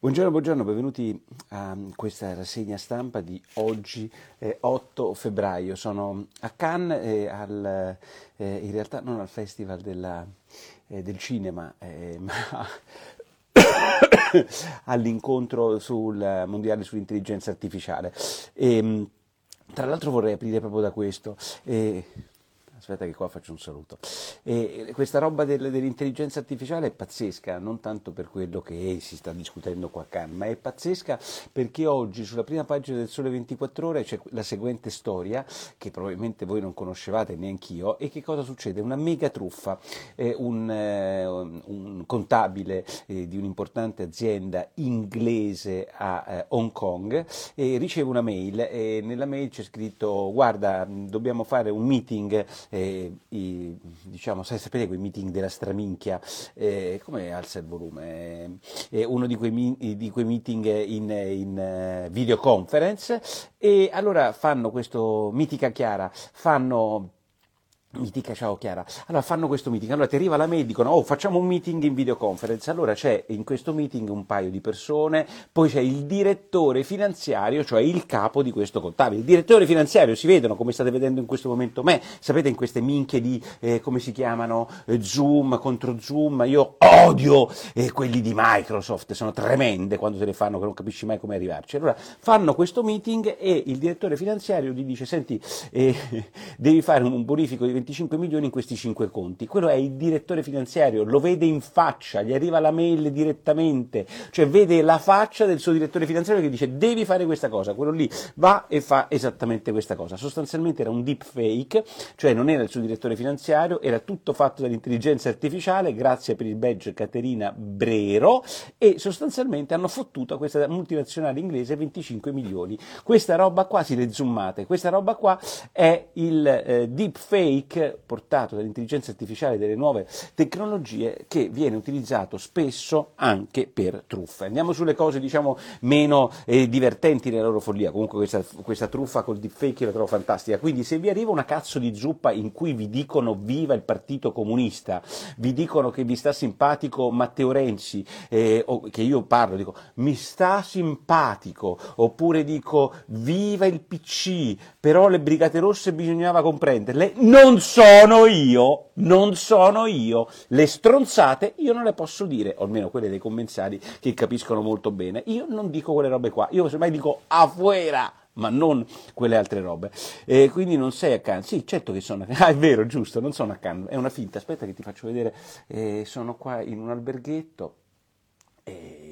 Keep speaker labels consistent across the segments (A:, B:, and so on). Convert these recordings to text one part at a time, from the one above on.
A: Buongiorno, buongiorno, benvenuti a questa rassegna stampa di oggi, eh, 8 febbraio. Sono a Cannes, eh, al, eh, in realtà non al Festival della, eh, del Cinema, eh, ma all'incontro sul mondiale sull'intelligenza artificiale. E, ehm, tra l'altro vorrei aprire proprio da questo. Eh, aspetta che qua faccio un saluto. E questa roba del, dell'intelligenza artificiale è pazzesca, non tanto per quello che si sta discutendo qua a Cannes, ma è pazzesca perché oggi sulla prima pagina del Sole 24 Ore c'è la seguente storia, che probabilmente voi non conoscevate neanch'io, e che cosa succede? Una mega truffa. Eh, un, eh, un, contabile eh, di un'importante azienda inglese a eh, Hong Kong riceve una mail e nella mail c'è scritto guarda dobbiamo fare un meeting eh, i, diciamo, sai, sapete quei meeting della straminchia, eh, come alza il volume? Eh, uno di quei, di quei, meeting in, in uh, videoconference e allora fanno questo, mitica chiara, fanno mi dica ciao Chiara. Allora fanno questo meeting, allora ti arriva la mail, dicono oh facciamo un meeting in videoconference, allora c'è in questo meeting un paio di persone, poi c'è il direttore finanziario, cioè il capo di questo contabile. Il direttore finanziario si vedono come state vedendo in questo momento me, sapete in queste minchie di, eh, come si chiamano, eh, Zoom contro Zoom, io odio eh, quelli di Microsoft, sono tremende quando te le fanno che non capisci mai come arrivarci. Allora fanno questo meeting e il direttore finanziario gli dice senti eh, devi fare un bonifico di 25 milioni in questi 5 conti. Quello è il direttore finanziario, lo vede in faccia, gli arriva la mail direttamente, cioè vede la faccia del suo direttore finanziario che dice devi fare questa cosa, quello lì va e fa esattamente questa cosa. Sostanzialmente era un deep fake, cioè non era il suo direttore finanziario, era tutto fatto dall'intelligenza artificiale, grazie per il badge Caterina Brero, e sostanzialmente hanno fottuto a questa multinazionale inglese 25 milioni. Questa roba qua, si le zoomate, questa roba qua è il eh, deep tech portato dall'intelligenza artificiale e delle nuove tecnologie che viene utilizzato spesso anche per truffe. Andiamo sulle cose diciamo meno eh, divertenti nella loro follia, comunque questa, questa truffa col deepfake la trovo fantastica, quindi se vi arriva una cazzo di zuppa in cui vi dicono viva il partito comunista, vi dicono che vi sta simpatico Matteo Renzi, eh, che io parlo, dico mi sta simpatico, oppure dico viva il PC, però le brigate rosse bisognava comprenderle, non sono io, non sono io. Le stronzate io non le posso dire, o almeno quelle dei commensali che capiscono molto bene. Io non dico quelle robe qua, io semmai dico afuera ma non quelle altre robe. E quindi non sei a Cannes. Sì, certo che sono a Cannes. Ah, è vero, giusto, non sono a Cannes, è una finta. Aspetta che ti faccio vedere. Eh, sono qua in un alberghetto. E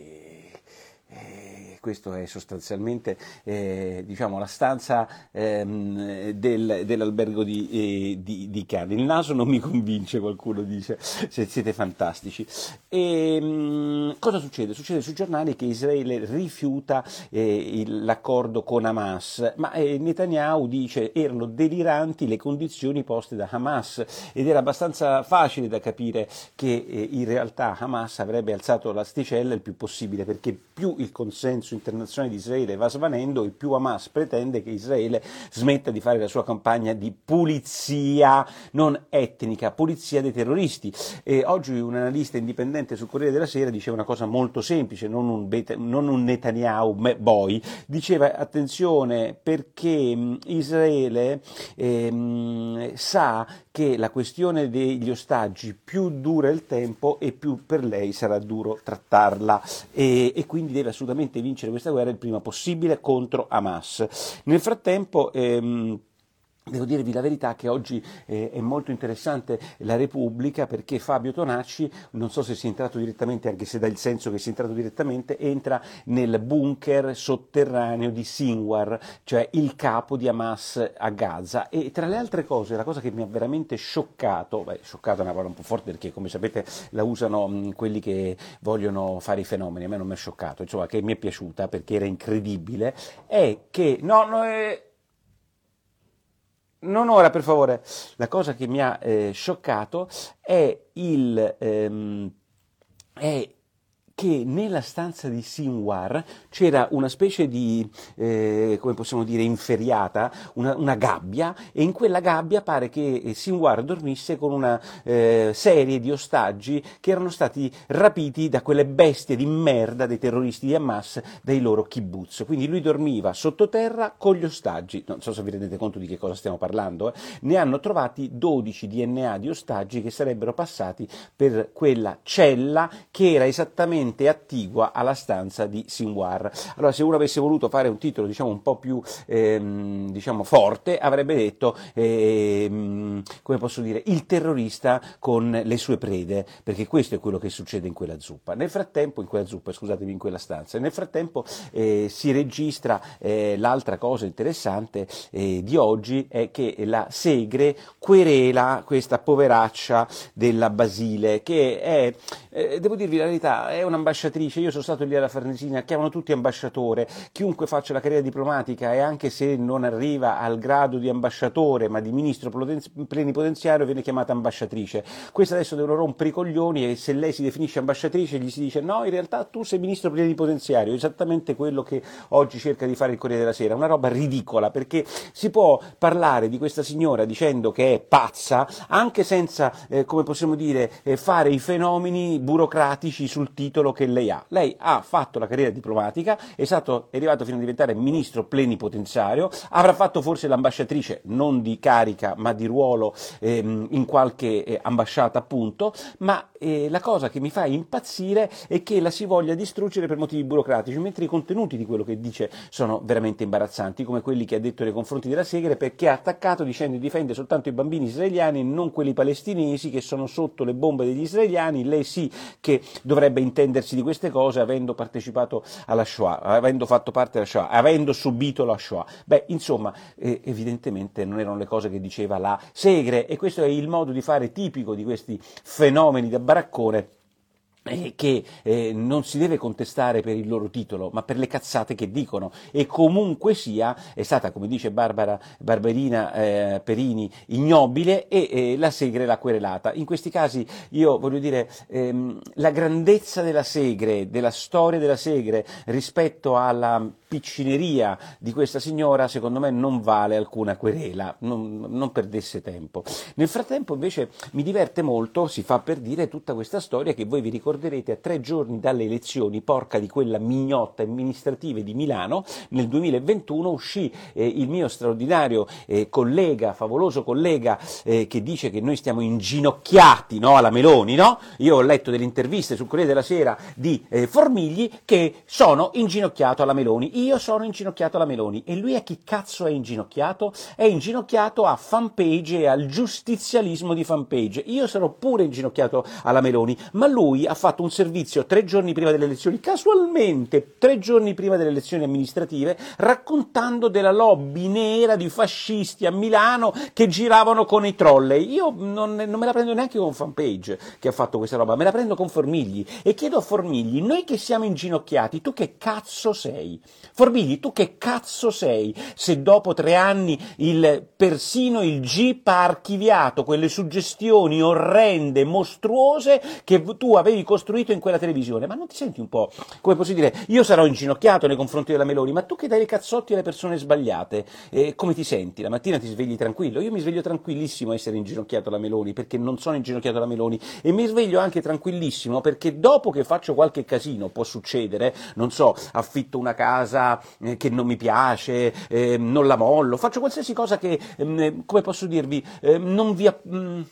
A: questo è sostanzialmente eh, diciamo, la stanza ehm, del, dell'albergo di, eh, di, di Cannes. Il naso non mi convince, qualcuno dice, se siete fantastici. E, ehm, mh, cosa succede? Succede sui giornali che Israele rifiuta eh, il, l'accordo con Hamas, ma eh, Netanyahu dice erano deliranti le condizioni poste da Hamas ed era abbastanza facile da capire che eh, in realtà Hamas avrebbe alzato l'asticella il più possibile perché più il consenso internazionale di Israele va svanendo e più Hamas pretende che Israele smetta di fare la sua campagna di pulizia non etnica, pulizia dei terroristi. E oggi un analista indipendente sul Corriere della Sera diceva una cosa molto semplice, non un, beta, non un Netanyahu boy, diceva attenzione perché Israele eh, sa che la questione degli ostaggi più dura il tempo e più per lei sarà duro trattarla e, e quindi deve assolutamente vincere questa guerra il prima possibile contro Hamas. Nel frattempo ehm, Devo dirvi la verità che oggi eh, è molto interessante la Repubblica perché Fabio Tonacci, non so se sia entrato direttamente, anche se dà il senso che sia entrato direttamente, entra nel bunker sotterraneo di Sinwar, cioè il capo di Hamas a Gaza. E tra le altre cose, la cosa che mi ha veramente scioccato, beh, scioccato è una parola un po' forte perché come sapete la usano mh, quelli che vogliono fare i fenomeni, a me non mi è scioccato, insomma che mi è piaciuta perché era incredibile, è che... No, no, è non ora, per favore. La cosa che mi ha eh, scioccato è, il, ehm, è che nella stanza di Sinwar c'era una specie di, eh, come possiamo dire, inferiata, una, una, gabbia, e in quella gabbia pare che Sinwar dormisse con una eh, serie di ostaggi che erano stati rapiti da quelle bestie di merda dei terroristi di Hamas dai loro kibbutz. Quindi lui dormiva sottoterra con gli ostaggi. Non so se vi rendete conto di che cosa stiamo parlando. Eh. Ne hanno trovati 12 DNA di ostaggi che sarebbero passati per quella cella che era esattamente attigua alla stanza di Sinwar. Allora, se uno avesse voluto fare un titolo diciamo un po' più ehm, diciamo forte, avrebbe detto ehm, come posso dire, il terrorista con le sue prede, perché questo è quello che succede in quella zuppa. Nel frattempo, in quella zuppa, scusatemi, in quella stanza, nel frattempo eh, si registra eh, l'altra cosa interessante eh, di oggi è che la Segre querela questa poveraccia della Basile, che è, eh, devo dirvi la verità, è un'ambasciatrice, io sono stato lì alla Farnesina, chiamano tutti ambasciatore, chiunque faccia la carriera diplomatica e anche se non arriva al grado di ambasciatore ma di ministro plenipotenziario viene chiamata ambasciatrice. Questa adesso devono rompere i coglioni e se lei si definisce ambasciatrice gli si dice no, in realtà tu sei ministro plenipotenziario, esattamente quello che oggi cerca di fare il Corriere della Sera, una roba ridicola perché si può parlare di questa signora dicendo che è pazza anche senza, eh, come possiamo dire, eh, fare i fenomeni burocratici sul titolo che lei ha. Lei ha fatto la carriera diplomatica, è, stato, è arrivato fino a diventare ministro plenipotenziario, avrà fatto forse l'ambasciatrice non di carica ma di ruolo ehm, in qualche eh, ambasciata appunto, ma eh, la cosa che mi fa impazzire è che la si voglia distruggere per motivi burocratici, mentre i contenuti di quello che dice sono veramente imbarazzanti, come quelli che ha detto nei confronti della Segre, perché ha attaccato dicendo di difende soltanto i bambini israeliani e non quelli palestinesi che sono sotto le bombe degli israeliani, lei sì che dovrebbe intendersi di queste cose avendo partecipato alla Shoah, avendo fatto parte della Shoah, avendo subito la Shoah. Beh, insomma, eh, evidentemente non erano le cose che diceva la Segre e questo è il modo di fare tipico di questi fenomeni da baraccone che eh, non si deve contestare per il loro titolo, ma per le cazzate che dicono e comunque sia è stata, come dice Barbara Barberina eh, Perini, ignobile e eh, la Segre l'ha querelata. In questi casi io voglio dire ehm, la grandezza della Segre, della storia della Segre rispetto alla piccineria di questa signora secondo me non vale alcuna querela, non, non, perdesse tempo. Nel frattempo invece mi diverte molto, si fa per dire, tutta questa storia che voi vi ricorderete a tre giorni dalle elezioni, porca di quella mignotta amministrativa di Milano, nel 2021 uscì eh, il mio straordinario eh, collega, favoloso collega, eh, che dice che noi stiamo inginocchiati no, alla Meloni, no? Io ho letto delle interviste sul Corriere della Sera di eh, Formigli che sono inginocchiato alla Meloni io sono inginocchiato alla Meloni e lui a chi cazzo è inginocchiato? È inginocchiato a fanpage e al giustizialismo di fanpage. Io sarò pure inginocchiato alla Meloni, ma lui ha fatto un servizio tre giorni prima delle elezioni, casualmente tre giorni prima delle elezioni amministrative, raccontando della lobby nera di fascisti a Milano che giravano con i trolley. Io non, non me la prendo neanche con fanpage che ha fatto questa roba, me la prendo con Formigli e chiedo a Formigli, noi che siamo inginocchiati, tu che cazzo sei? Formigli, tu che cazzo sei se dopo tre anni il, persino il GIP ha archiviato quelle suggestioni orrende, mostruose che tu avevi costruito in quella televisione? Ma non ti senti un po', come posso dire, io sarò inginocchiato nei confronti della Meloni, ma tu che dai le cazzotti alle persone sbagliate, eh, come ti senti? La mattina ti svegli tranquillo? Io mi sveglio tranquillissimo a essere inginocchiato alla Meloni, perché non sono inginocchiato alla Meloni, e mi sveglio anche tranquillissimo perché dopo che faccio qualche casino, può succedere, non so, affitto una casa, eh, che non mi piace, eh, non la mollo, faccio qualsiasi cosa che, eh, come posso dirvi, eh, non vi... Mh, mm,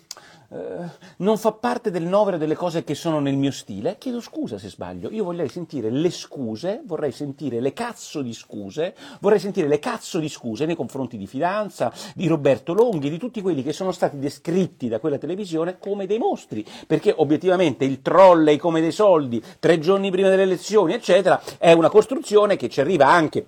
A: eh, non fa parte del novero delle cose che sono nel mio stile, chiedo scusa se sbaglio. Io vorrei sentire le scuse, vorrei sentire le cazzo di scuse, vorrei sentire le cazzo di scuse nei confronti di Fidanza, di Roberto Longhi, di tutti quelli che sono stati descritti da quella televisione come dei mostri, perché obiettivamente il trolley come dei soldi, tre giorni prima delle elezioni, eccetera, è una costruzione che ci arriva anche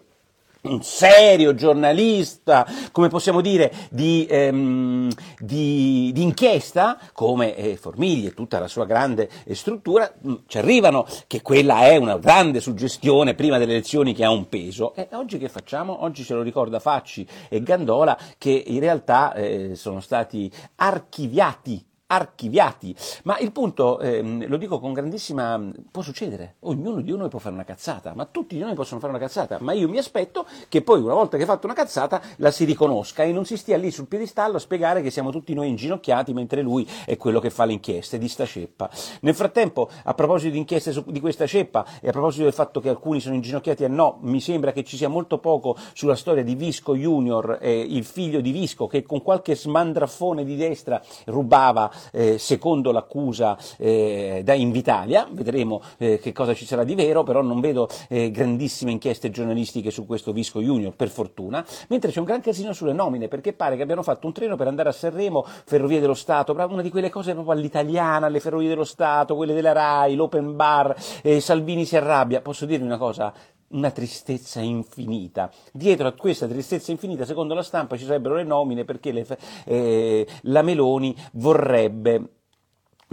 A: un serio giornalista, come possiamo dire, di, ehm, di, di inchiesta, come eh, Formigli e tutta la sua grande eh, struttura, mh, mm, ci arrivano che quella è una grande suggestione prima delle elezioni che ha un peso. E oggi che facciamo? Oggi ce lo ricorda Facci e Gandola che in realtà eh, sono stati archiviati archiviati. Ma il punto, ehm, lo dico con grandissima... può succedere, ognuno di noi può fare una cazzata, ma tutti di noi possono fare una cazzata, ma io mi aspetto che poi una volta che hai fatto una cazzata la si riconosca e non si stia lì sul piedistallo a spiegare che siamo tutti noi inginocchiati mentre lui è quello che fa le inchieste di sta ceppa. Nel frattempo, a proposito di inchieste su, di questa ceppa e a proposito del fatto che alcuni sono inginocchiati e no, mi sembra che ci sia molto poco sulla storia di Visco Junior, eh, il figlio di Visco, che con qualche smandraffone di destra rubava eh, secondo l'accusa eh, da Invitalia, vedremo eh, che cosa ci sarà di vero, però non vedo eh, grandissime inchieste giornalistiche su questo Visco Junior, per fortuna, mentre c'è un gran casino sulle nomine, perché pare che abbiano fatto un treno per andare a Sanremo, Ferrovie dello Stato, una di quelle cose proprio all'italiana, le Ferrovie dello Stato, quelle della RAI, l'open bar, Salvini si arrabbia, posso dirvi una cosa? Una tristezza infinita. Dietro a questa tristezza infinita, secondo la stampa, ci sarebbero le nomine perché le, eh, la Meloni vorrebbe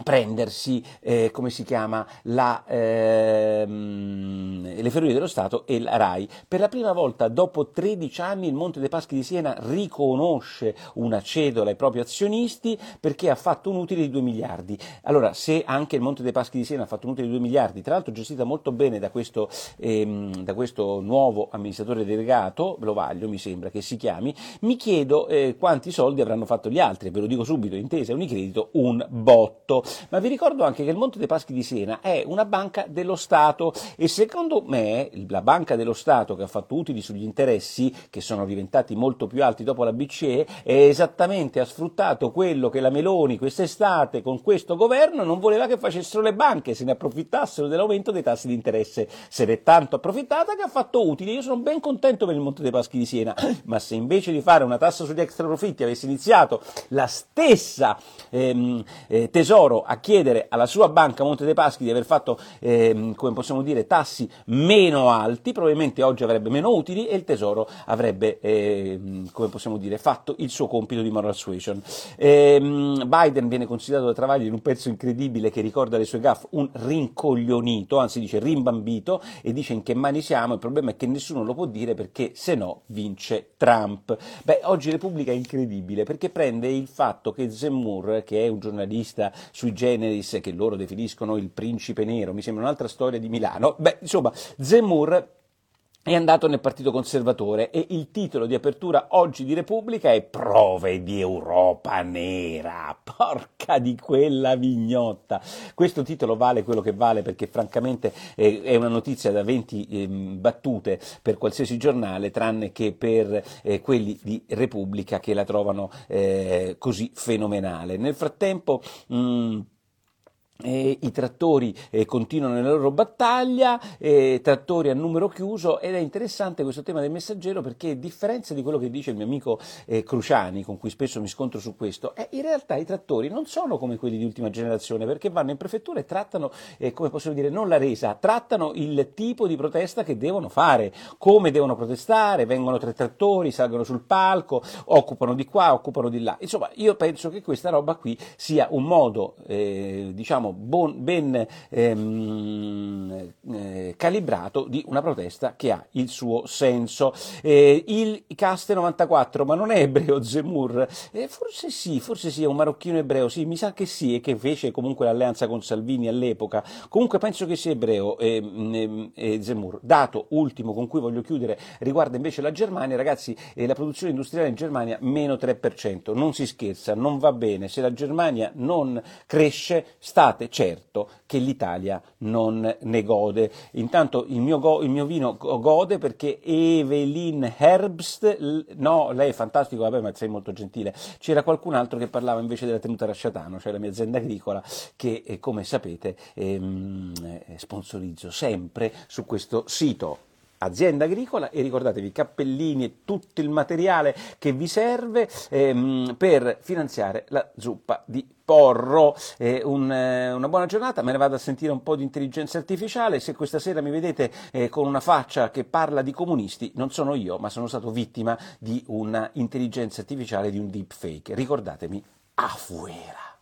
A: prendersi, eh, come si chiama, la, ehm, le Ferrovie dello Stato e la RAI. Per la prima volta dopo 13 anni il Monte dei Paschi di Siena riconosce una cedola ai propri azionisti perché ha fatto un utile di 2 miliardi. Allora, se anche il Monte dei Paschi di Siena ha fatto un utile di 2 miliardi, tra l'altro gestita molto bene da questo, ehm, da questo nuovo amministratore delegato, Lovaglio mi sembra che si chiami, mi chiedo eh, quanti soldi avranno fatto gli altri, ve lo dico subito, intesa Unicredito, un botto ma vi ricordo anche che il Monte dei Paschi di Siena è una banca dello Stato e secondo me la banca dello Stato che ha fatto utili sugli interessi, che sono diventati molto più alti dopo la BCE, è esattamente ha sfruttato quello che la Meloni quest'estate con questo governo non voleva che facessero le banche, se ne approfittassero dell'aumento dei tassi di interesse. Se ne è tanto approfittata che ha fatto utili. Io sono ben contento per il Monte dei Paschi di Siena, ma se invece di fare una tassa sugli extra profitti avesse iniziato la stessa ehm, eh, tesoro loro a chiedere alla sua banca Monte dei Paschi di aver fatto, eh, come possiamo dire, tassi meno alti, probabilmente oggi avrebbe meno utili e il Tesoro avrebbe, eh, come possiamo dire, fatto il suo compito di moral suasion. Eh, Biden viene considerato da Travaglio in un pezzo incredibile che ricorda le sue gaffe un rincoglionito, anzi dice rimbambito, e dice in che mani siamo, il problema è che nessuno lo può dire perché se no vince Trump. Beh, oggi Repubblica è incredibile perché prende il fatto che Zemmour, che è un giornalista sui generis che loro definiscono il principe nero, mi sembra un'altra storia di Milano. Beh, insomma, Zemmour è andato nel Partito Conservatore e il titolo di apertura oggi di Repubblica è Prove di Europa nera. Porca di quella vignotta. Questo titolo vale quello che vale perché francamente eh, è una notizia da 20 eh, battute per qualsiasi giornale tranne che per eh, quelli di Repubblica che la trovano eh, così fenomenale. Nel frattempo mh, mm, eh, I trattori eh, continuano nella loro battaglia, eh, trattori a numero chiuso ed è interessante questo tema del messaggero perché a differenza di quello che dice il mio amico eh, Cruciani, con cui spesso mi scontro su questo, eh, in realtà i trattori non sono come quelli di ultima generazione perché vanno in prefettura e trattano, eh, come possiamo dire, non la resa, trattano il tipo di protesta che devono fare, come devono protestare, vengono tre trattori, salgono sul palco, occupano di qua, occupano di là. Insomma, io penso che questa roba qui sia un modo, diciamo, bon, ben ehm, eh, calibrato di una protesta che ha il suo senso. Eh, il Caste 94, ma non è ebreo Zemur? Eh, forse sì, forse sì, è un marocchino ebreo, sì, mi sa che sì, e che fece comunque l'alleanza con Salvini all'epoca. Comunque penso che sia ebreo ehm, ehm, Zemur. Dato ultimo con cui voglio chiudere riguarda invece la Germania, ragazzi, eh, la produzione industriale in Germania meno 3%, non si scherza, non va bene, se la Germania non cresce state certo che l'Italia non ne gode. Intanto il mio, go, il mio vino gode perché Evelyn Herbst, no, lei è fantastico, vabbè, ma sei molto gentile. C'era qualcun altro che parlava invece della tenuta Rasciatano, cioè la mia azienda agricola, che eh, come sapete ehm, eh, sponsorizzo sempre su questo sito azienda agricola e ricordatevi cappellini e tutto il materiale che vi serve ehm, per finanziare la zuppa di porro. Eh, un, eh, una buona giornata, me ne vado a sentire un po' di intelligenza artificiale. Se questa sera mi vedete eh, con una faccia che parla di comunisti, non sono io, ma sono stato vittima di una intelligenza artificiale, di un deepfake. Ricordatemi, afuera.